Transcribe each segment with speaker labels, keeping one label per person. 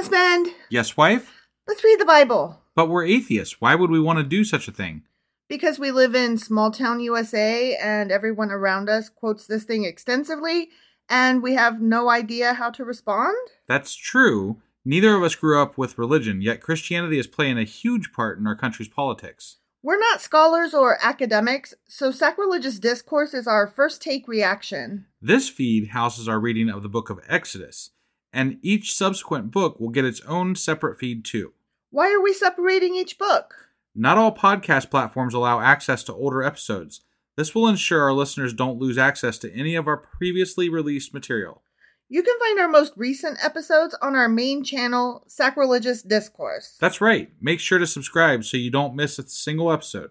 Speaker 1: Husband,
Speaker 2: Yes, wife?
Speaker 1: let's read the Bible.
Speaker 2: But we're atheists. Why would we want to do such a thing?
Speaker 1: Because we live in small town USA and everyone around us quotes this thing extensively and we have no idea how to respond?
Speaker 2: That's true. Neither of us grew up with religion, yet Christianity is playing a huge part in our country's politics.
Speaker 1: We're not scholars or academics, so sacrilegious discourse is our first take reaction.
Speaker 2: This feed houses our reading of the book of Exodus, and each subsequent book will get its own separate feed too.
Speaker 1: Why are we separating each book?
Speaker 2: Not all podcast platforms allow access to older episodes. This will ensure our listeners don't lose access to any of our previously released material.
Speaker 1: You can find our most recent episodes on our main channel, Sacrilegious Discourse.
Speaker 2: That's right. Make sure to subscribe so you don't miss a single episode.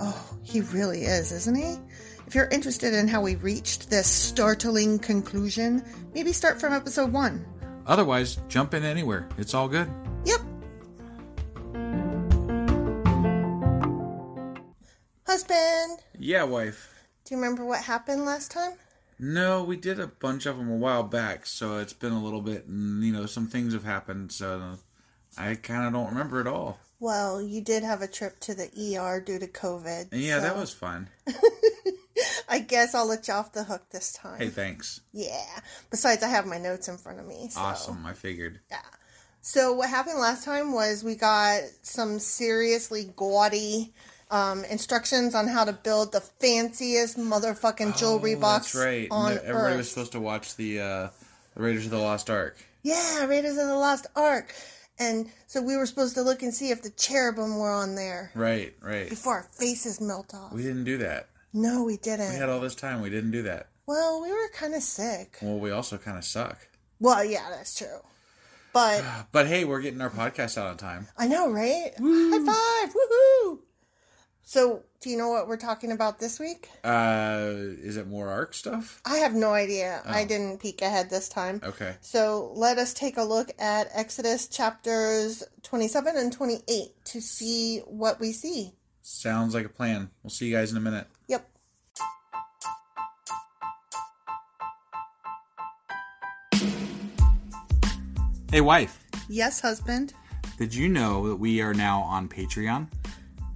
Speaker 1: Oh, he really is, isn't he? If you're interested in how we reached this startling conclusion, maybe start from episode one.
Speaker 2: Otherwise, jump in anywhere. It's all good.
Speaker 1: Yep. Husband,
Speaker 2: Yeah, wife.
Speaker 1: do you remember what happened last time?
Speaker 2: No, we did a bunch of them a while back, so it's been a little bit, and you know, some things have happened, so I kind of don't remember it all.
Speaker 1: Well, you did have a trip to the ER due to COVID.
Speaker 2: Yeah, that was fun.
Speaker 1: I guess I'll let you off the hook this time.
Speaker 2: Hey, thanks.
Speaker 1: Yeah. Besides, I have my notes in front of me. So.
Speaker 2: Awesome. I figured.
Speaker 1: Yeah. So what happened last time was we got some seriously gaudy um, instructions on how to build the fanciest motherfucking jewelry
Speaker 2: Oh,
Speaker 1: box
Speaker 2: That's right.
Speaker 1: on
Speaker 2: Everybody
Speaker 1: earth.
Speaker 2: was supposed to watch the uh, the Raiders of the Lost Ark.
Speaker 1: Yeah, Raiders of the Lost Ark. And so we were supposed to look and see if the cherubim were on there
Speaker 2: Right, right.
Speaker 1: before our faces melt off.
Speaker 2: We didn't do that.
Speaker 1: no, we didn't.
Speaker 2: We had all this time. We didn't do that.
Speaker 1: well, we were kind of sick.
Speaker 2: Well, we also kind of suck.
Speaker 1: Well, yeah, that's true. But
Speaker 2: But hey, we're getting our podcast out on time.
Speaker 1: I know, right? High five! Woohoo! So, do you know what we're talking about this week?
Speaker 2: Uh, is it more Ark stuff?
Speaker 1: I have no idea. I
Speaker 2: Oh.
Speaker 1: didn't peek ahead this time.
Speaker 2: Okay.
Speaker 1: So, let us take a look at Exodus chapters 27 and 28 to see what we see.
Speaker 2: Sounds like a plan. We'll see you guys in a minute.
Speaker 1: Yep.
Speaker 2: Hey, wife.
Speaker 1: Yes, husband.
Speaker 2: Did you know that we are now on Patreon?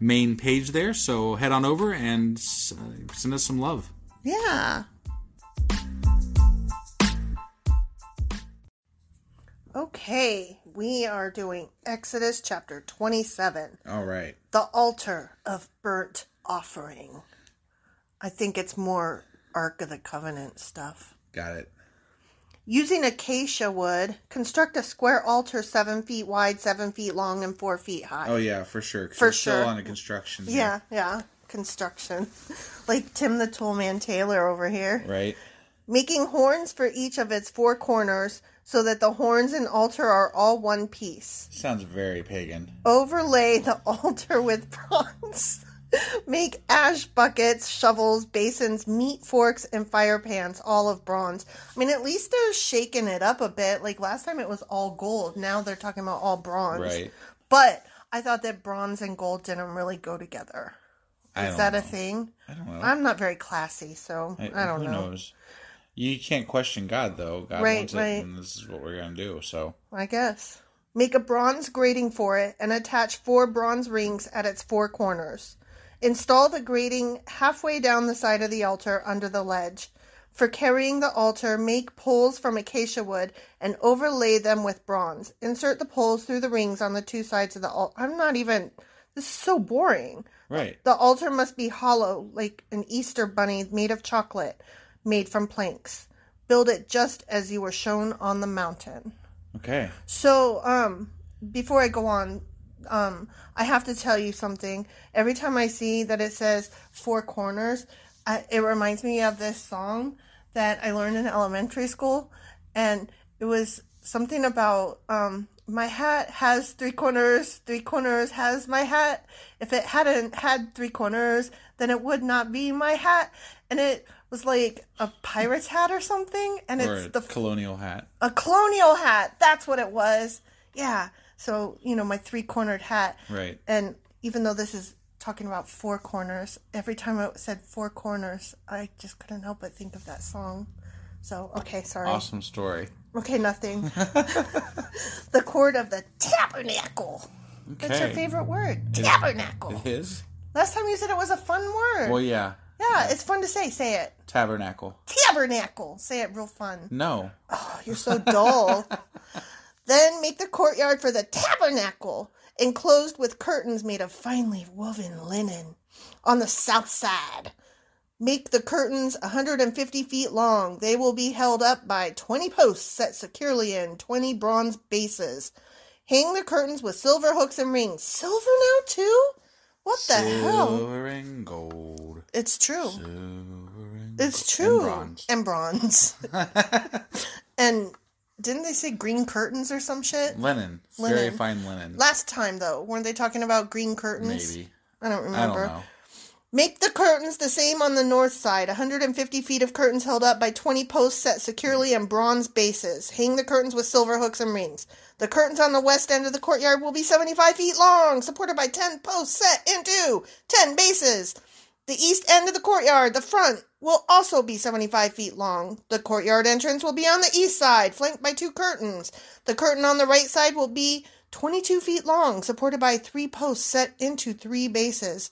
Speaker 2: main page there. So head on over and uh, send us some love.
Speaker 1: Yeah. Okay, we are doing Exodus chapter 27,
Speaker 2: All right.
Speaker 1: the altar of burnt offering. I think it's more Ark of the Covenant stuff.
Speaker 2: Got it.
Speaker 1: Using acacia wood, construct a square altar seven feet wide, seven feet long, and four feet high.
Speaker 2: Oh yeah, for sure.
Speaker 1: For
Speaker 2: we're still
Speaker 1: sure.
Speaker 2: on a construction.
Speaker 1: yeah, yeah. Construction. like Tim the Toolman Taylor over here.
Speaker 2: Right.
Speaker 1: making horns for each of its four corners so that the horns and altar are all one piece.
Speaker 2: Sounds very pagan.
Speaker 1: Overlay the altar with bronze. Make ash buckets, shovels, basins, meat forks, and fire pans, all of bronze. I mean, at least they're shaking it up a bit. Like last time it was all gold. Now they're talking about all bronze.
Speaker 2: Right.
Speaker 1: But I thought that bronze and gold didn't really go together.
Speaker 2: I
Speaker 1: Is
Speaker 2: don't
Speaker 1: that
Speaker 2: know.
Speaker 1: a thing?
Speaker 2: I don't know.
Speaker 1: I'm not very classy, so I, don't
Speaker 2: who
Speaker 1: know.
Speaker 2: knows? You can't question God though. God
Speaker 1: Right,
Speaker 2: wants it,
Speaker 1: right.
Speaker 2: and this is what we're gonna do. So
Speaker 1: I guess. Make a bronze grating for it and attach four bronze rings at its four corners. Install the grating halfway down the side of the altar under the ledge. For carrying the altar, make poles from acacia wood and overlay them with bronze. Insert the poles through the rings on the two sides of the altar. I'm not even. This is so boring.
Speaker 2: right.
Speaker 1: The altar must be hollow, like an Easter bunny made of chocolate, made from planks. Build it just as you were shown on the mountain.
Speaker 2: Okay.
Speaker 1: So, um, before I go on, um, I have to tell you something. Every time I see that it says four corners, I, it reminds me of this song that I learned in elementary school, and it was something about um, my hat has three corners. Three corners has my hat. If it hadn't had three corners, then it would not be my hat. And it was like a pirate's hat or something. And
Speaker 2: Or
Speaker 1: it's
Speaker 2: a
Speaker 1: the
Speaker 2: colonial hat.
Speaker 1: a colonial hat. That's what it was. Yeah. So, you know, my three cornered hat.
Speaker 2: Right.
Speaker 1: And even though this is talking about four corners, every time I said four corners, I just couldn't help but think of that song. So, okay, sorry.
Speaker 2: Awesome story.
Speaker 1: Okay, nothing. the cord of the tabernacle. Okay. That's your favorite word. Tabernacle.
Speaker 2: It is.
Speaker 1: Last time you said it was a fun word.
Speaker 2: Well, yeah.
Speaker 1: yeah, it's fun to say. Say it.
Speaker 2: Tabernacle.
Speaker 1: Tabernacle. Say it real fun.
Speaker 2: No.
Speaker 1: Oh, you're so dull. then make the courtyard for the tabernacle, enclosed with curtains made of finely woven linen. On the south side, make the curtains 150 feet long. They will be held up by 20 posts set securely in 20 bronze bases. Hang the curtains with silver hooks and rings. Silver now, too? What the hell?
Speaker 2: Silver and gold.
Speaker 1: It's true.
Speaker 2: Silver and
Speaker 1: It's true.
Speaker 2: And bronze.
Speaker 1: And bronze. and didn't they say green curtains or some shit?
Speaker 2: linen. Very fine linen.
Speaker 1: Last time though, weren't they talking about green curtains?
Speaker 2: Maybe.
Speaker 1: I don't remember.
Speaker 2: I don't know.
Speaker 1: Make the curtains the same on the north side. 150 feet of curtains held up by 20 posts set securely in bronze bases. Hang the curtains with silver hooks and rings. The curtains on the west end of the courtyard will be 75 feet long, supported by 10 posts set into 10 bases. The east end of the courtyard, the front, will also be 75 feet long. The courtyard entrance will be on the east side, flanked by two curtains. The curtain on the right side will be 22 feet long, supported by three posts set into three bases.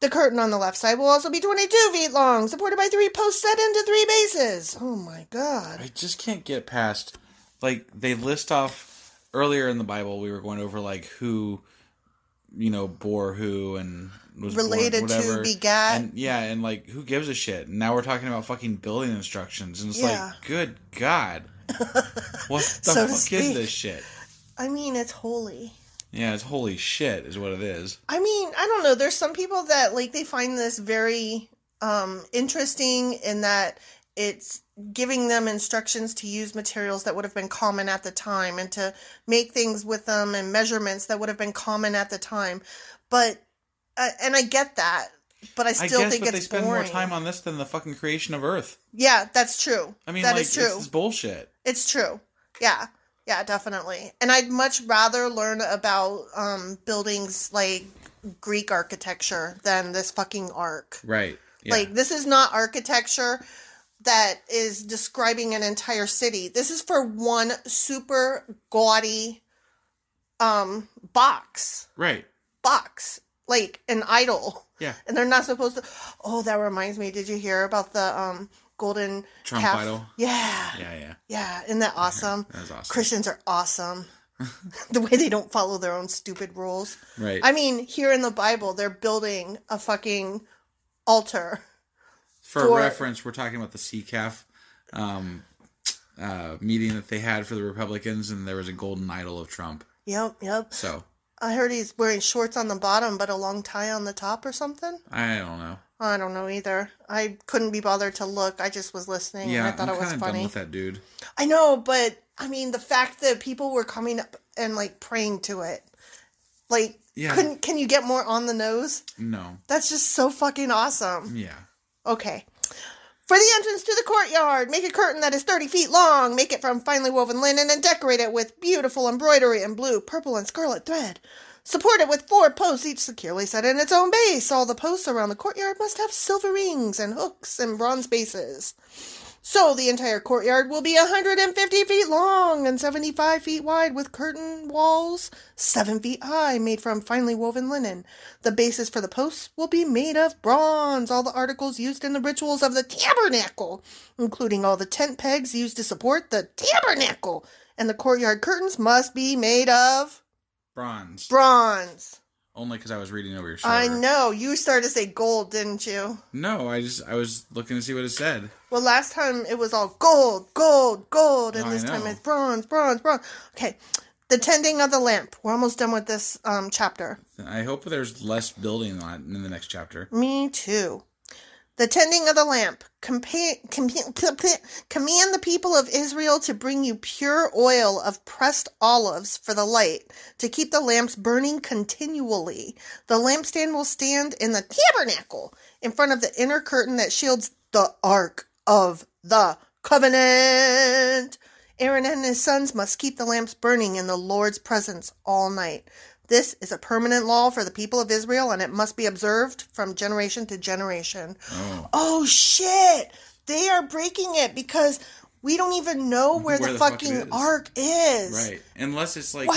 Speaker 1: The curtain on the left side will also be 22 feet long, supported by three posts set into three bases. Oh my god.
Speaker 2: I just can't get past like they list off earlier in the Bible we were going over like who you know bore who and was born,
Speaker 1: Related to begat.
Speaker 2: and yeah and like who gives a shit and now we're talking about fucking building instructions and it's
Speaker 1: Yeah.
Speaker 2: like good god what the
Speaker 1: So
Speaker 2: fuck is this shit
Speaker 1: I mean, it's holy.
Speaker 2: yeah it's holy shit is what it is
Speaker 1: I mean, I don't know. There's some people that like they find this very um interesting in that it's giving them instructions to use materials that would have been common at the time and to make things with them and measurements that would have been common at the time. But uh, and I get that, but I
Speaker 2: I
Speaker 1: still
Speaker 2: guess
Speaker 1: think
Speaker 2: but they spend
Speaker 1: boring.
Speaker 2: more time on this than the fucking creation of Earth.
Speaker 1: yeah, that's true.
Speaker 2: I mean,
Speaker 1: that
Speaker 2: like
Speaker 1: is true.
Speaker 2: it's bullshit.
Speaker 1: It's true. Yeah. Yeah, definitely. And I'd much rather learn about um, buildings like Greek architecture than this fucking ark.
Speaker 2: Right. Yeah.
Speaker 1: Like, this is not architecture that is describing an entire city. This is for one super gaudy um, box.
Speaker 2: right.
Speaker 1: Box. Like an idol.
Speaker 2: Yeah.
Speaker 1: And they're not supposed to. Oh, that reminds me. Did you hear about the um, golden
Speaker 2: Trump
Speaker 1: calf?
Speaker 2: idol?
Speaker 1: Yeah.
Speaker 2: Yeah. Yeah.
Speaker 1: Yeah, isn't that awesome?
Speaker 2: That's awesome.
Speaker 1: Christians are awesome. the way they don't follow their own stupid rules.
Speaker 2: Right.
Speaker 1: I mean, here in the Bible, they're building a fucking altar.
Speaker 2: For,
Speaker 1: for-
Speaker 2: reference, we're talking about the CPAC um, uh, meeting that they had for the Republicans, and there was a golden idol of Trump.
Speaker 1: Yep, yep.
Speaker 2: So
Speaker 1: I heard he's wearing shorts on the bottom, but a long tie on the top or something.
Speaker 2: I don't know.
Speaker 1: I don't know either. I couldn't be bothered to look. I just was listening
Speaker 2: Yeah,
Speaker 1: and I thought
Speaker 2: I'm
Speaker 1: it was
Speaker 2: of done
Speaker 1: funny.
Speaker 2: with that dude.
Speaker 1: I know, but I mean, the fact that people were coming up and like praying to it, like
Speaker 2: Yeah.
Speaker 1: Couldn't, can you get more on the nose?
Speaker 2: No.
Speaker 1: That's just so fucking awesome.
Speaker 2: Yeah.
Speaker 1: Okay. For the entrance to the courtyard, make a curtain that is 30 feet long. Make it from finely woven linen and decorate it with beautiful embroidery in blue, purple, and scarlet thread. Support it with four posts, each securely set in its own base. All the posts around the courtyard must have silver rings and hooks and bronze bases. So the entire courtyard will be 150 feet long and 75 feet wide with curtain walls 7 feet high made from finely woven linen. The bases for the posts will be made of bronze. All the articles used in the rituals of the tabernacle, including all the tent pegs used to support the tabernacle, and the courtyard curtains must be made of
Speaker 2: Bronze.
Speaker 1: bronze.
Speaker 2: Only because I was reading over your shoulder.
Speaker 1: I know. You started to say gold, didn't you?
Speaker 2: No, I just I was looking to see what it said.
Speaker 1: Well, last time it was all gold, gold, gold, and
Speaker 2: I
Speaker 1: this time it's bronze, bronze, bronze. Okay, the tending of the lamp. We're almost done with this um, chapter.
Speaker 2: I hope there's less building on in the next chapter.
Speaker 1: Me too. The tending of the lamp. Compa- compa- compa- command the people of Israel to bring you pure oil of pressed olives for the light, to keep the lamps burning continually. The lampstand will stand in the tabernacle, in front of the inner curtain that shields the ark of the covenant. Aaron and his sons must keep the lamps burning in the Lord's presence all night. This is a permanent law for the people of Israel, and it must be observed from generation to generation.
Speaker 2: Oh.
Speaker 1: Oh shit! They are breaking it because we don't even know where,
Speaker 2: Where
Speaker 1: the,
Speaker 2: the fuck
Speaker 1: fucking
Speaker 2: is.
Speaker 1: ark is.
Speaker 2: Right. Unless it's like
Speaker 1: Wow.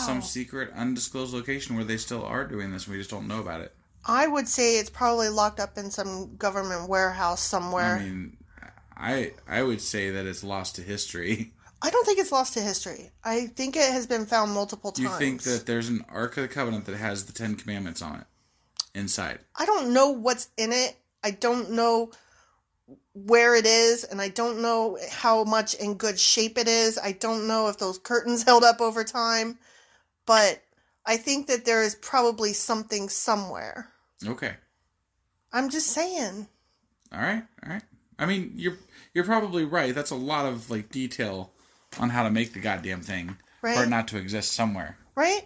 Speaker 2: in some secret undisclosed location where they still are doing this and we just don't know about it.
Speaker 1: I would say it's probably locked up in some government warehouse somewhere.
Speaker 2: I mean I I would say that it's lost to history.
Speaker 1: I don't think it's lost to history. I think it has been found multiple times.
Speaker 2: You think that there's an Ark of the Covenant that has the Ten Commandments on it inside.
Speaker 1: I don't know what's in it. I don't know where it is, and I don't know how much in good shape it is. I don't know if those curtains held up over time, but I think that there is probably something somewhere.
Speaker 2: Okay.
Speaker 1: I'm just saying.
Speaker 2: All right. All right. I mean, you're you're probably right. That's a lot of like detail on how to make the goddamn thing for
Speaker 1: Right.
Speaker 2: it not to exist somewhere.
Speaker 1: Right?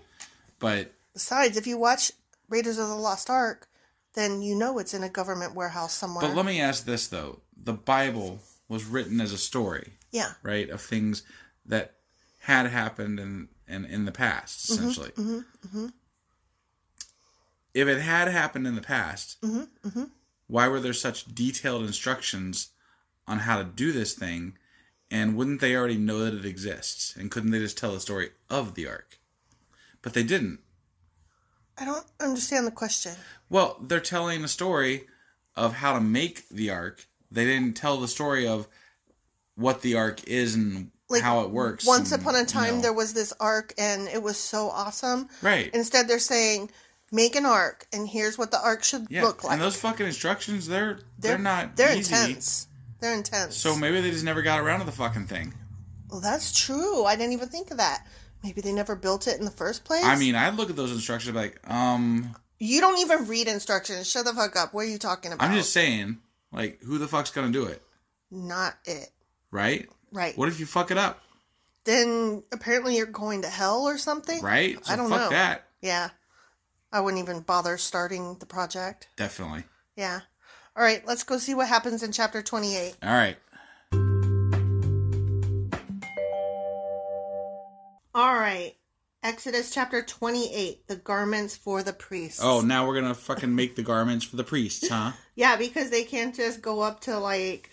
Speaker 2: But
Speaker 1: Besides, if you watch Raiders of the Lost Ark, then you know it's in a government warehouse somewhere.
Speaker 2: but let me ask this though: the Bible was written as a story,
Speaker 1: yeah.
Speaker 2: right, of things that had happened in in, in the past,
Speaker 1: Mm-hmm,
Speaker 2: essentially. If it had happened in the past,
Speaker 1: Mm-hmm,
Speaker 2: why were there such detailed instructions on how to do this thing? And wouldn't they already know that it exists? And couldn't they just tell the story of the ark? But they didn't.
Speaker 1: I don't understand the question.
Speaker 2: Well, they're telling a story of how to make the ark. They didn't tell the story of what the ark is and
Speaker 1: Like,
Speaker 2: how it works.
Speaker 1: Once
Speaker 2: and,
Speaker 1: upon a
Speaker 2: you
Speaker 1: time,
Speaker 2: know.
Speaker 1: there was this ark, and it was so awesome.
Speaker 2: right.
Speaker 1: Instead, they're saying, make an ark, and here's what the ark should
Speaker 2: yeah,
Speaker 1: look like.
Speaker 2: and those fucking instructions, they're they're, not
Speaker 1: They're
Speaker 2: easy.
Speaker 1: intense. They're intense.
Speaker 2: So maybe they just never got around to the fucking thing.
Speaker 1: well, that's true. I didn't even think of that. Maybe they never built it in the first place.
Speaker 2: I mean, I'd look at those instructions like, um,
Speaker 1: you don't even read instructions. Shut the fuck up. What are you talking about?
Speaker 2: I'm just saying, like, who the fuck's gonna do it,
Speaker 1: not it.
Speaker 2: right?
Speaker 1: Right.
Speaker 2: What if you fuck it up,
Speaker 1: Then apparently you're going to hell or something.
Speaker 2: right? So
Speaker 1: I don't
Speaker 2: fuck
Speaker 1: know.
Speaker 2: that.
Speaker 1: Yeah. I wouldn't even bother starting the project.
Speaker 2: Definitely.
Speaker 1: Yeah. All right, let's go see what happens in chapter 28.
Speaker 2: All right.
Speaker 1: All right. Exodus chapter 28, the garments for the priests.
Speaker 2: Oh, now we're gonna fucking make the garments for the priests, huh?
Speaker 1: Yeah, because they can't just go up to like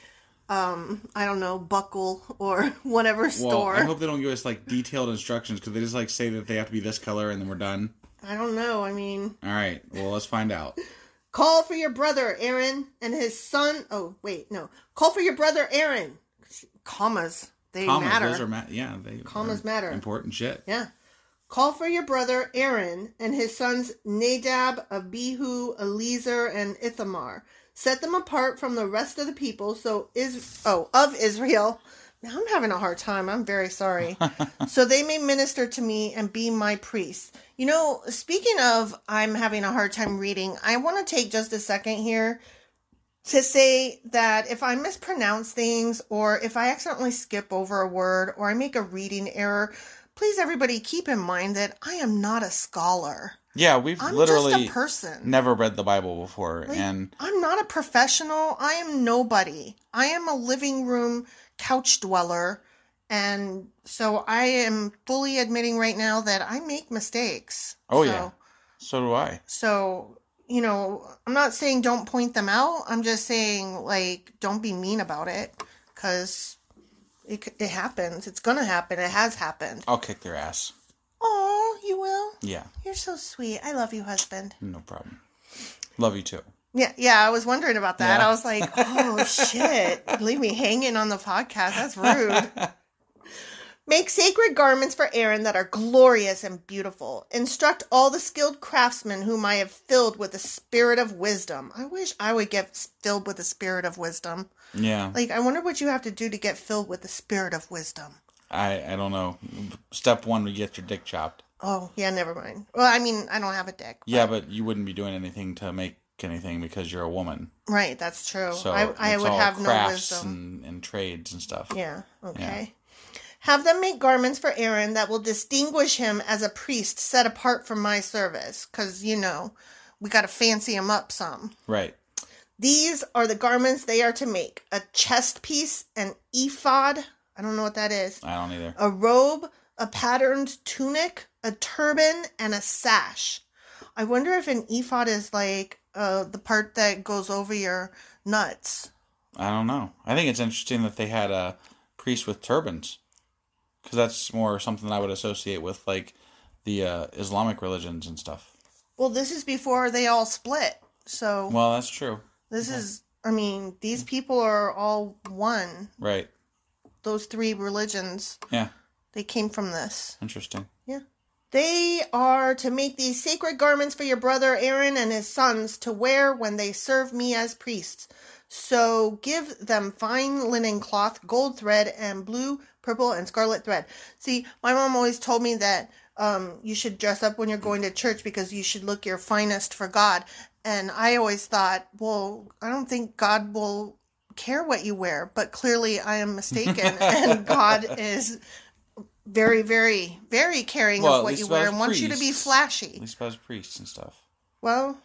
Speaker 1: um I don't know, buckle or whatever
Speaker 2: Well,
Speaker 1: store.
Speaker 2: I hope they don't give us like detailed instructions because they just like say that they have to be this color and then we're done.
Speaker 1: I don't know. I mean,
Speaker 2: All right. Well, let's find out.
Speaker 1: call for your brother Aaron and his son. Oh, wait, no. Call for your brother Aaron. Commas. They
Speaker 2: Commas,
Speaker 1: matter.
Speaker 2: those are ma- yeah, they
Speaker 1: Commas matter.
Speaker 2: Important shit.
Speaker 1: Yeah. Call for your brother Aaron and his sons Nadab, Abihu, Eleazar, and Ithamar. Set them apart from the rest of the people, so is oh of Israel. Now I'm having a hard time. I'm very sorry. so they may minister to me and be my priests. You know, speaking of I'm having a hard time reading, I want to take just a second here to say that if I mispronounce things or if I accidentally skip over a word or I make a reading error, please everybody keep in mind that I am not a scholar.
Speaker 2: Yeah, we've
Speaker 1: I'm
Speaker 2: literally
Speaker 1: person.
Speaker 2: never read the Bible before, and
Speaker 1: I'm not a professional. I am nobody. I am a living room couch dweller. And so I am fully admitting right now that I make mistakes.
Speaker 2: oh
Speaker 1: So-
Speaker 2: yeah, so do I.
Speaker 1: So, you know, I'm not saying don't point them out. I'm just saying, like, don't be mean about it because it, it happens. It's going to happen. It has happened.
Speaker 2: I'll kick their ass.
Speaker 1: You will?
Speaker 2: Yeah,
Speaker 1: You're so sweet. I love you, husband.
Speaker 2: no problem. Love you too.
Speaker 1: Yeah, yeah, I was wondering about that.
Speaker 2: Yeah.
Speaker 1: I was like, oh, shit. Leave me hanging on the podcast. That's rude. Make sacred garments for Aaron that are glorious and beautiful. Instruct all the skilled craftsmen whom I have filled with the spirit of wisdom. I wish I would get filled with the spirit of wisdom.
Speaker 2: Yeah,
Speaker 1: Like, I wonder what you have to do to get filled with the spirit of wisdom.
Speaker 2: I I don't know. Step one, we get your dick chopped.
Speaker 1: Oh, yeah, never mind. Well, I mean, I don't have a dick.
Speaker 2: Yeah, but you wouldn't be doing anything to make anything because you're a woman.
Speaker 1: Right, that's true.
Speaker 2: So
Speaker 1: I, I would have no
Speaker 2: crafts
Speaker 1: wisdom.
Speaker 2: and, and trades and stuff.
Speaker 1: Yeah, okay. Have them make garments for Aaron that will distinguish him as a priest set apart from my service. Because, you know, we got to fancy him up some.
Speaker 2: Right.
Speaker 1: These are the garments they are to make a chest piece, an ephod. I don't know what that is.
Speaker 2: I don't either.
Speaker 1: A robe, a patterned tunic, a turban, and a sash. I wonder if an ephod is like uh, the part that goes over your nuts.
Speaker 2: I don't know. I think it's interesting that they had a priest with turbans, because that's more something I would associate with like the uh, Islamic religions and stuff.
Speaker 1: Well, this is before they all split. So.
Speaker 2: Well, that's true.
Speaker 1: This is, I mean, these people are all one.
Speaker 2: Right.
Speaker 1: Those three religions,
Speaker 2: Yeah.
Speaker 1: They came from this.
Speaker 2: Interesting.
Speaker 1: Yeah. They are to make these sacred garments for your brother Aaron and his sons to wear when they serve me as priests. So give them fine linen cloth, gold thread, and blue, purple, and scarlet thread. See, my mom always told me that um, you should dress up when you're going to church because you should look your finest for God. And I always thought, well, I don't think God will care what you wear, but clearly I am mistaken, and God is very, very, very caring
Speaker 2: Well,
Speaker 1: of what you wear
Speaker 2: about
Speaker 1: and wants you to be
Speaker 2: priests. At
Speaker 1: flashy.
Speaker 2: least as priests and stuff.
Speaker 1: Well,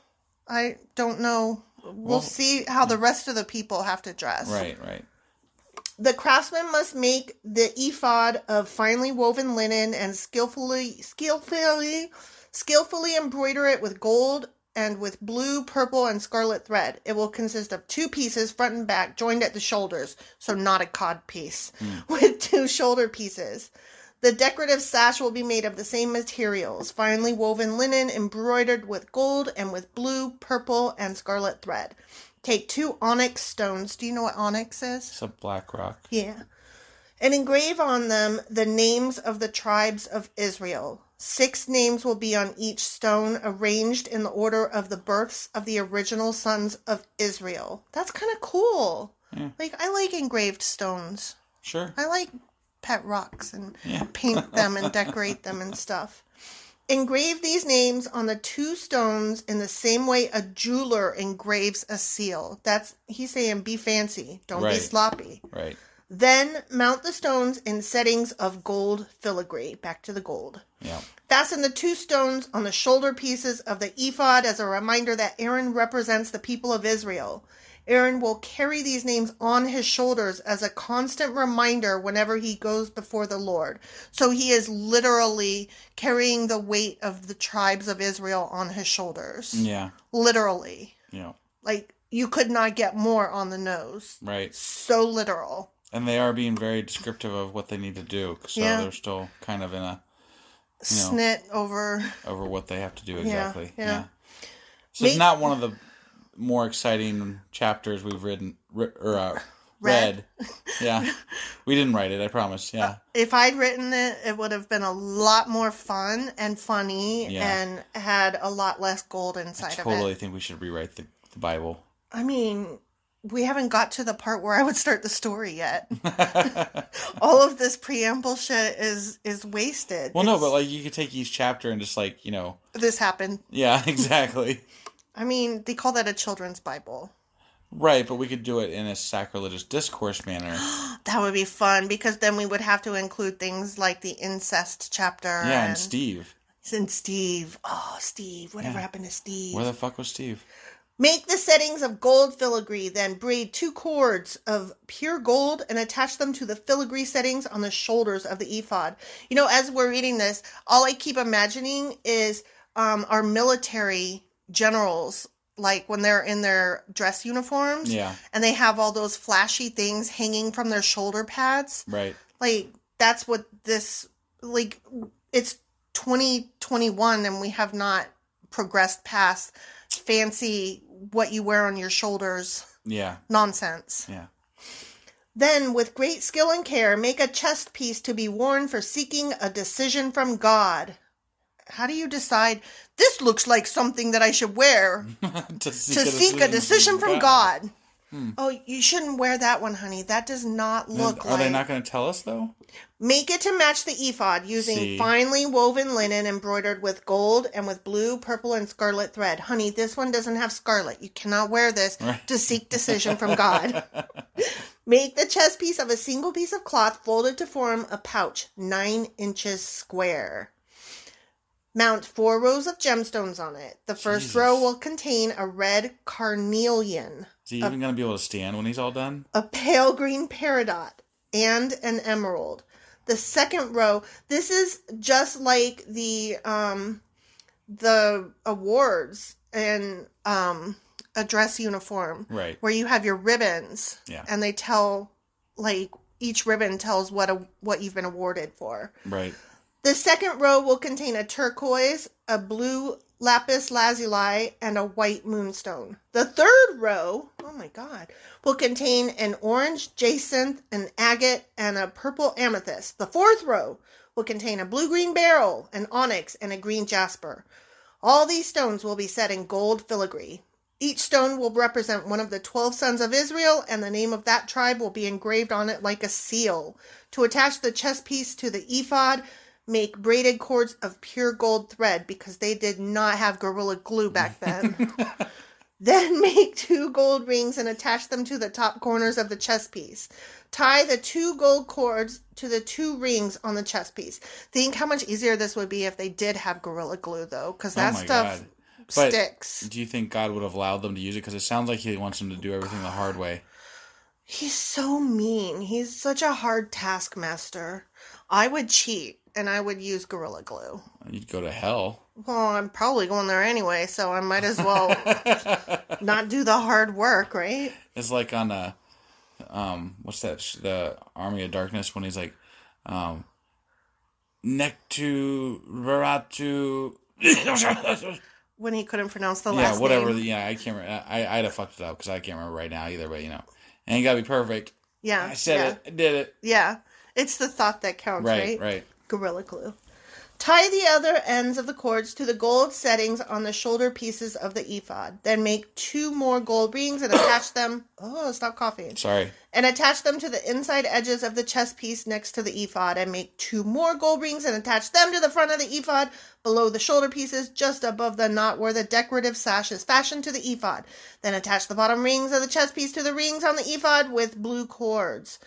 Speaker 1: I don't know. We'll,
Speaker 2: Well-
Speaker 1: see how the hmm. rest of the people have to dress.
Speaker 2: Right. Right.
Speaker 1: The craftsman must make the ephod of finely woven linen and skillfully, skillfully, skillfully embroider it with gold and with blue, purple, and scarlet thread. It will consist of two pieces, front and back, joined at the shoulders, so not a cod piece, hmm. with two shoulder pieces. The decorative sash will be made of the same materials, finely woven linen embroidered with gold and with blue, purple, and scarlet thread. Take two onyx stones. Do you know what onyx is?
Speaker 2: It's a black rock.
Speaker 1: Yeah. And engrave on them the names of the tribes of Israel. Six names will be on each stone, arranged in the order of the births of the original sons of Israel. That's kind of cool.
Speaker 2: Yeah.
Speaker 1: Like, I like engraved stones.
Speaker 2: Sure.
Speaker 1: I like pet rocks and
Speaker 2: Yeah.
Speaker 1: paint them and decorate them and stuff. Engrave these names on the two stones in the same way a jeweler engraves a seal. That's he's saying be fancy, don't be sloppy.
Speaker 2: Right.
Speaker 1: Then mount the stones in settings of gold filigree. Back to the gold.
Speaker 2: Yeah.
Speaker 1: Fasten the two stones on the shoulder pieces of the ephod as a reminder that Aaron represents the people of Israel. Aaron will carry these names on his shoulders as a constant reminder whenever he goes before the Lord. So he is literally carrying the weight of the tribes of Israel on his shoulders.
Speaker 2: Yeah.
Speaker 1: Literally.
Speaker 2: Yeah.
Speaker 1: Like, you could not get more on the nose.
Speaker 2: Right.
Speaker 1: So literal.
Speaker 2: And they are being very descriptive of what they need to do, so
Speaker 1: Yeah.
Speaker 2: they're still kind of in a know.
Speaker 1: Snit over.
Speaker 2: over what they have to do exactly.
Speaker 1: yeah.
Speaker 2: Yeah. So it's not one of the more exciting chapters we've written or uh, read.
Speaker 1: Read.
Speaker 2: yeah, we didn't write it. I promise. Yeah,
Speaker 1: if I'd written it, it would have been a lot more fun and funny
Speaker 2: Yeah.
Speaker 1: and had a lot less gold inside I
Speaker 2: totally
Speaker 1: of it.
Speaker 2: think we should rewrite the, the Bible.
Speaker 1: I mean, we haven't got to the part where I would start the story yet. All of this preamble shit is is wasted.
Speaker 2: well, no, but like you could take each chapter and just like you know,
Speaker 1: this happened.
Speaker 2: yeah, exactly.
Speaker 1: I mean, they call that a children's Bible.
Speaker 2: Right, but we could do it in a sacrilegious discourse manner.
Speaker 1: That would be fun because then we would have to include things like the incest chapter.
Speaker 2: Yeah, and
Speaker 1: and
Speaker 2: Steve.
Speaker 1: And Steve. Oh, Steve. Whatever
Speaker 2: Yeah.
Speaker 1: happened to Steve?
Speaker 2: Where the fuck was Steve?
Speaker 1: Make the settings of gold filigree, then braid two cords of pure gold and attach them to the filigree settings on the shoulders of the ephod. You know, as we're reading this, all I keep imagining is um, our military generals, like when they're in their dress uniforms
Speaker 2: Yeah,
Speaker 1: and they have all those flashy things hanging from their shoulder pads.
Speaker 2: right.
Speaker 1: Like, that's what this, like, it's 2021 and we have not progressed past fancy what you wear on your shoulders
Speaker 2: Yeah,
Speaker 1: nonsense.
Speaker 2: yeah.
Speaker 1: Then, with great skill and care, make a chest piece to be worn for seeking a decision from God. How do you decide this looks like something that I should wear
Speaker 2: to
Speaker 1: to seek a decision from God? Hmm. Oh, you shouldn't wear that one, honey. That does not look
Speaker 2: Are
Speaker 1: like.
Speaker 2: they not going to tell us though?
Speaker 1: Make it to match the ephod using
Speaker 2: See.
Speaker 1: finely woven linen embroidered with gold and with blue, purple, and scarlet thread. Honey, this one doesn't have scarlet. You cannot wear this
Speaker 2: Right.
Speaker 1: to seek decision from God. Make the chest piece of a single piece of cloth folded to form a pouch nine inches square. Mount four rows of gemstones on it. The first
Speaker 2: Jesus.
Speaker 1: row will contain a red carnelian,
Speaker 2: Is he even going to be able to stand when he's all done?
Speaker 1: a pale green peridot, and an emerald. The second row, this is just like the um the awards and um a dress uniform
Speaker 2: Right.
Speaker 1: where you have your ribbons
Speaker 2: Yeah.
Speaker 1: and they tell like each ribbon tells what a, what you've been awarded for.
Speaker 2: Right.
Speaker 1: The second row will contain a turquoise, a blue lapis lazuli, and a white moonstone. The third row, oh my god, will contain an orange jacinth, an agate, and a purple amethyst. The fourth row will contain a blue green beryl, an onyx, and a green jasper. All these stones will be set in gold filigree. Each stone will represent one of the twelve sons of Israel, and the name of that tribe will be engraved on it like a seal. To attach the chest piece to the ephod, make braided cords of pure gold thread because they did not have gorilla glue back then. then make two gold rings and attach them to the top corners of the chess piece. Tie the two gold cords to the two rings on the chess piece. Think how much easier this would be if they did have gorilla glue, though, because oh that
Speaker 2: oh
Speaker 1: stuff
Speaker 2: god. But
Speaker 1: sticks.
Speaker 2: do you think God would have allowed them to use it? Because it sounds like He wants them to do everything the hard way.
Speaker 1: He's so mean. He's such a hard taskmaster. I would cheat and I would use gorilla glue.
Speaker 2: You'd go to hell.
Speaker 1: Well, I'm probably going there anyway, so I might as well not do the hard work, right?
Speaker 2: It's like on uh um, what's that? sh- The Army of Darkness when he's like, um, Nectu Raratu.
Speaker 1: When he couldn't pronounce the last.
Speaker 2: yeah, whatever.
Speaker 1: name.
Speaker 2: Yeah, I can't. Remember. I I'd have fucked it up because I can't remember right now either. But you know, ain't gotta be perfect.
Speaker 1: Yeah,
Speaker 2: I said
Speaker 1: yeah,
Speaker 2: it. I did it.
Speaker 1: Yeah, it's the thought that counts,
Speaker 2: Right,
Speaker 1: right?
Speaker 2: right.
Speaker 1: Gorilla glue. Tie the other ends of the cords to the gold settings on the shoulder pieces of the ephod. Then make two more gold rings and attach them. Oh, stop coughing.
Speaker 2: Sorry.
Speaker 1: and attach them to the inside edges of the chest piece next to the ephod and make two more gold rings and attach them to the front of the ephod below the shoulder pieces just above the knot where the decorative sash is fashioned to the ephod then attach the bottom rings of the chest piece to the rings on the ephod with blue cords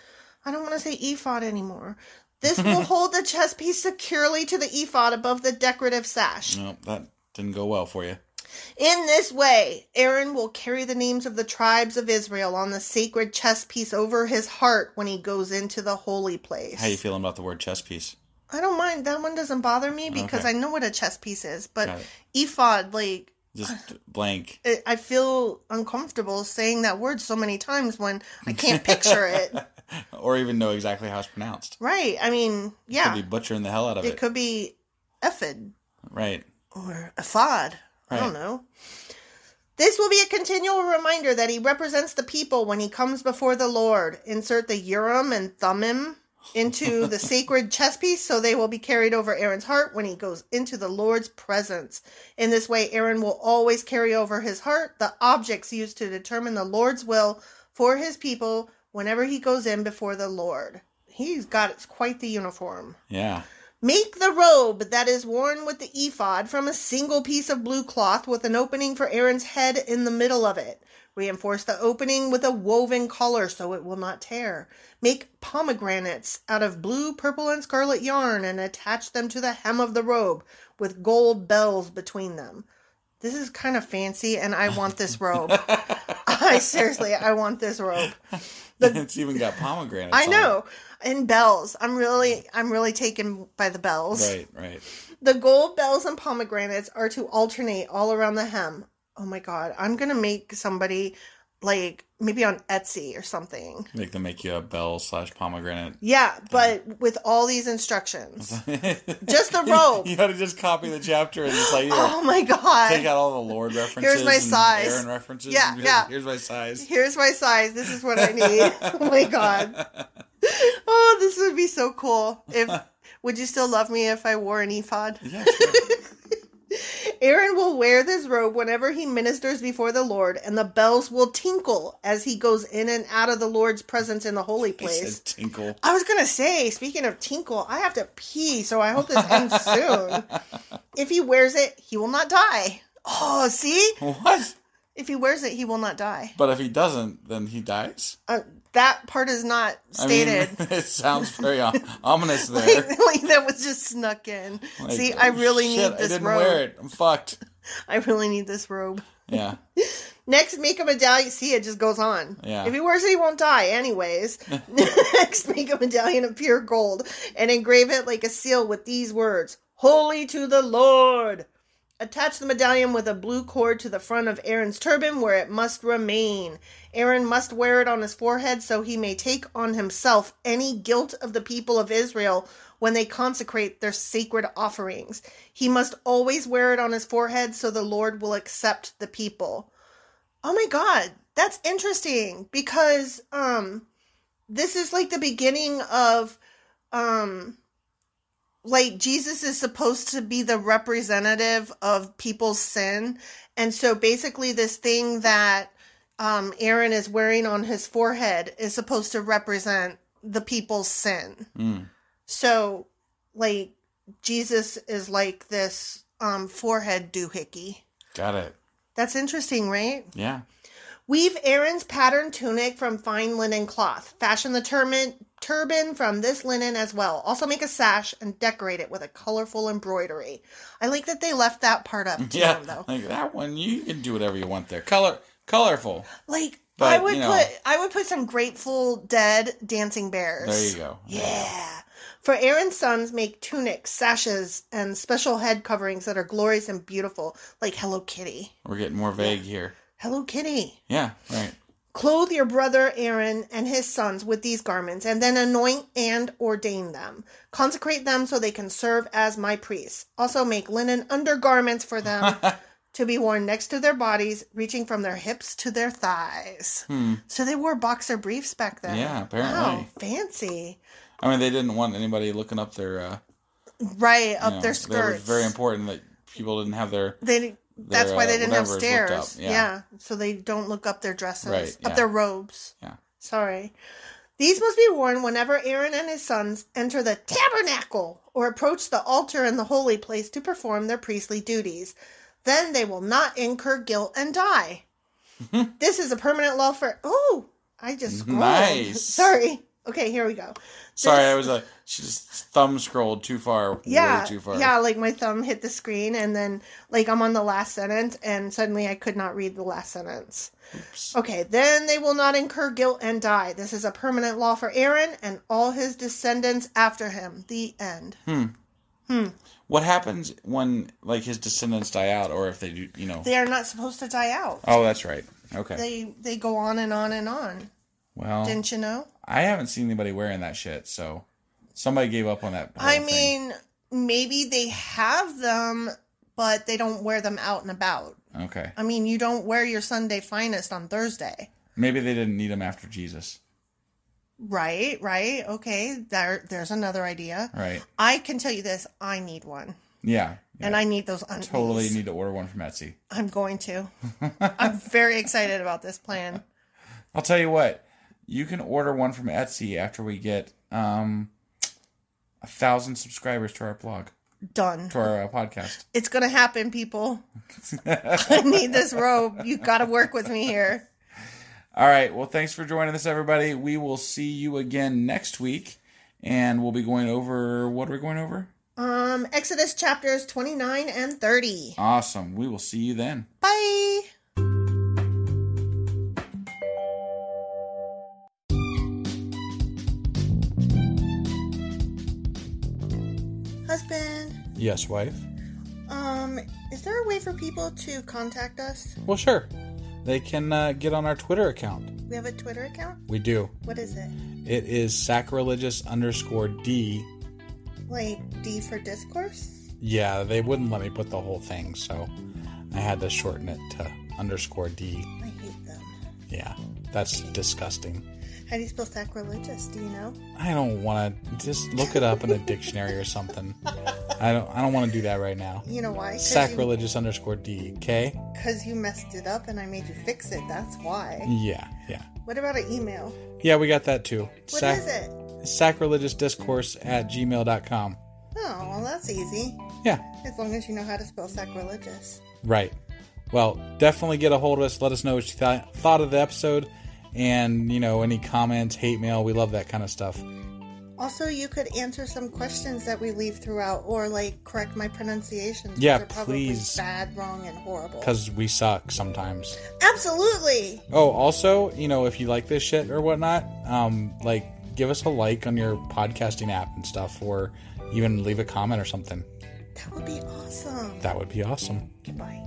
Speaker 1: i don't want to say ephod anymore this will hold the chest piece securely to the ephod above the decorative sash
Speaker 2: No, that didn't go well for you.
Speaker 1: in this way, Aaron will carry the names of the tribes of Israel on the sacred chest piece over his heart when he goes into the holy place.
Speaker 2: How you feeling about the word chess piece?
Speaker 1: I don't mind. That one doesn't bother me because
Speaker 2: Okay.
Speaker 1: I know what a chess piece is. But
Speaker 2: Got it.
Speaker 1: ephod, like,
Speaker 2: Just uh, blank.
Speaker 1: it, I feel uncomfortable saying that word so many times when I can't picture it.
Speaker 2: or even know exactly how it's pronounced.
Speaker 1: Right. I mean, yeah.
Speaker 2: Could be butchering the hell out of
Speaker 1: It
Speaker 2: it.
Speaker 1: could be ephod
Speaker 2: Right.
Speaker 1: or ephod. I don't know. This will be a continual reminder that he represents the people when he comes before the Lord. Insert the Urim and Thummim into the sacred chest piece so they will be carried over Aaron's heart when he goes into the Lord's presence. In this way, Aaron will always carry over his heart the objects used to determine the Lord's will for his people whenever he goes in before the Lord. He's got its quite the uniform.
Speaker 2: Yeah.
Speaker 1: Make the robe that is worn with the ephod from a single piece of blue cloth with an opening for Aaron's head in the middle of it. Reinforce the opening with a woven collar so it will not tear. Make pomegranates out of blue, purple, and scarlet yarn and attach them to the hem of the robe with gold bells between them. This is kind of fancy and I want this robe. I seriously, I want this robe.
Speaker 2: it's even got pomegranates.
Speaker 1: I know. And bells. I'm really I'm really taken by the bells.
Speaker 2: Right, right.
Speaker 1: The gold bells and pomegranates are to alternate all around the hem. Oh my god, I'm gonna make somebody like maybe on Etsy or something.
Speaker 2: Make them make you a bell slash pomegranate.
Speaker 1: Yeah, but with all these instructions. Just the robe.
Speaker 2: you gotta just copy the chapter and just like
Speaker 1: Oh my god.
Speaker 2: take out all the Lord references.
Speaker 1: Here's my size.
Speaker 2: Aaron references.
Speaker 1: Yeah,
Speaker 2: and
Speaker 1: yeah.
Speaker 2: Here's my size.
Speaker 1: Here's my size. This is what I need. oh my god. Oh, this would be so cool. If would you still love me if I wore an ephod?
Speaker 2: Yeah, sure.
Speaker 1: Aaron will wear this robe whenever he ministers before the Lord, and the bells will tinkle as he goes in and out of the Lord's presence in the holy
Speaker 2: He
Speaker 1: place.
Speaker 2: said tinkle.
Speaker 1: I was gonna say, speaking of tinkle, I have to pee, so I hope this ends soon. If he wears it, he will not die. Oh, see?
Speaker 2: What?
Speaker 1: If he wears it, he will not die.
Speaker 2: But if he doesn't, then he dies.
Speaker 1: Uh, that part is not stated.
Speaker 2: I mean, it sounds very ominous there.
Speaker 1: like, like that was just snuck in.
Speaker 2: Like,
Speaker 1: See, I really
Speaker 2: shit,
Speaker 1: need this
Speaker 2: I didn't
Speaker 1: robe.
Speaker 2: wear it. I'm fucked.
Speaker 1: I really need this robe.
Speaker 2: Yeah.
Speaker 1: Next, make a medallion. See, it just goes on.
Speaker 2: Yeah.
Speaker 1: If he wears it, he won't die, anyways. Next, make a medallion of pure gold and engrave it like a seal with these words Holy to the Lord. Attach the medallion with a blue cord to the front of Aaron's turban where it must remain. Aaron must wear it on his forehead so he may take on himself any guilt of the people of Israel when they consecrate their sacred offerings. He must always wear it on his forehead so the Lord will accept the people. Oh my god, that's interesting because um this is like the beginning of um like Jesus is supposed to be the representative of people's sin. And so basically this thing that um Aaron is wearing on his forehead is supposed to represent the people's sin.
Speaker 2: Mm.
Speaker 1: So like Jesus is like this um forehead doohickey.
Speaker 2: Got it.
Speaker 1: That's interesting, right?
Speaker 2: Yeah.
Speaker 1: Weave Aaron's patterned tunic from fine linen cloth. Fashion the turban, turban from this linen as well. Also make a sash and decorate it with a colorful embroidery. I like that they left that part up to
Speaker 2: Yeah.
Speaker 1: him though.
Speaker 2: Like that one, you can do whatever you want there. Color, colorful.
Speaker 1: Like
Speaker 2: But,
Speaker 1: I would
Speaker 2: you know-
Speaker 1: put I would put some Grateful Dead dancing bears.
Speaker 2: There you go.
Speaker 1: Yeah. For Aaron's sons, make tunics, sashes, and special head coverings that are glorious and beautiful, like Hello Kitty.
Speaker 2: We're getting more vague here.
Speaker 1: Hello Kitty.
Speaker 2: Yeah. Right.
Speaker 1: Clothe your brother Aaron and his sons with these garments, and then anoint and ordain them. Consecrate them so they can serve as my priests. Also, make linen undergarments for them to be worn next to their bodies, reaching from their hips to their thighs. So they wore boxer briefs back then.
Speaker 2: Hmm. Yeah, apparently.
Speaker 1: Wow, fancy.
Speaker 2: I mean, they didn't want anybody looking up their. Uh,
Speaker 1: Right up
Speaker 2: know,
Speaker 1: their
Speaker 2: That
Speaker 1: skirts.
Speaker 2: was very important that people didn't have their.
Speaker 1: They. That's why
Speaker 2: uh,
Speaker 1: they didn't have
Speaker 2: whatever is looked
Speaker 1: stairs.
Speaker 2: yeah.
Speaker 1: yeah, so they don't look up their dresses,
Speaker 2: Right,
Speaker 1: up their robes.
Speaker 2: Yeah.
Speaker 1: Sorry. These must be worn whenever Aaron and his sons enter the tabernacle or approach the altar in the holy place to perform their priestly duties. Then they will not incur guilt and die. this is a permanent law for. Oh, I just scrolled.
Speaker 2: Nice.
Speaker 1: Sorry. Okay, here we go.
Speaker 2: Sorry, I was like, she just thumb scrolled too far.
Speaker 1: Yeah,
Speaker 2: Way too far.
Speaker 1: yeah. Like my thumb hit the screen, and then like I'm on the last sentence, and suddenly I could not read the last sentence. Okay, then they will not incur guilt and die. This is a permanent law for Aaron and all his descendants after him. The end. Hmm. Hmm.
Speaker 2: What happens when like his descendants die out, or if they do, you know?
Speaker 1: They are not supposed to die out.
Speaker 2: oh, that's right. Okay.
Speaker 1: They they go on and on and on.
Speaker 2: well,
Speaker 1: Didn't you know?
Speaker 2: I haven't seen anybody wearing that shit, so somebody gave up on that.
Speaker 1: I
Speaker 2: thing.
Speaker 1: mean, maybe they have them, but they don't wear them out and about.
Speaker 2: okay,
Speaker 1: I mean, you don't wear your Sunday finest on Thursday.
Speaker 2: maybe they didn't need them after Jesus.
Speaker 1: Right, right. Okay, there there's another idea.
Speaker 2: Right?
Speaker 1: I can tell you this, I need one.
Speaker 2: Yeah.
Speaker 1: And I need those undies.
Speaker 2: totally need to order one from Etsy.
Speaker 1: I'm going to. I'm very excited about this plan.
Speaker 2: I'll tell you what. You can order one from Etsy after we get um a thousand subscribers to our blog,
Speaker 1: Done.
Speaker 2: to our uh, podcast.
Speaker 1: It's gonna happen, people. I need this robe. You gotta work with me here.
Speaker 2: All right. Well, thanks for joining us, everybody. We will see you again next week, and we'll be going over what are we going over?
Speaker 1: Um, Exodus chapters 29 and 30.
Speaker 2: Awesome. We will see you then.
Speaker 1: Bye.
Speaker 2: Yes, wife.
Speaker 1: um, is there a way for people to contact us?
Speaker 2: Well, sure. They can uh, get on our Twitter account.
Speaker 1: We have a Twitter account?
Speaker 2: We do.
Speaker 1: What is it?
Speaker 2: It is sacrilegious underscore D.
Speaker 1: Like D for discourse?
Speaker 2: Yeah, they wouldn't let me put the whole thing, so I had to shorten it to underscore D.
Speaker 1: I hate them.
Speaker 2: Yeah, that's disgusting.
Speaker 1: How do you spell sacrilegious? Do you know?
Speaker 2: I don't want to just look it up in a dictionary or something. I don't. I don't want to do that right now.
Speaker 1: You know why?
Speaker 2: Sacrilegious underscore D. Okay.
Speaker 1: Because you, messed it up and I made you fix it. That's why.
Speaker 2: Yeah. Yeah.
Speaker 1: What about an email?
Speaker 2: Yeah, we got that too.
Speaker 1: What is it?
Speaker 2: Sacrilegious discourse at gmail.com.
Speaker 1: Oh, well, that's easy.
Speaker 2: Yeah.
Speaker 1: As long as you know how to spell sacrilegious.
Speaker 2: Right. Well, definitely get a hold of us. Let us know what you th- thought of the episode, and you know any comments, hate mail. We love that kind of stuff.
Speaker 1: Also, you could answer some questions that we leave throughout, or like correct my pronunciations.
Speaker 2: Yeah, please.
Speaker 1: Bad, wrong, and horrible.
Speaker 2: Because we suck sometimes.
Speaker 1: Absolutely.
Speaker 2: Oh, also, you know, if you like this shit or whatnot, um, like give us a like on your podcasting app and stuff, or even leave a comment or something.
Speaker 1: That would be awesome.
Speaker 2: That would be awesome.
Speaker 1: Goodbye.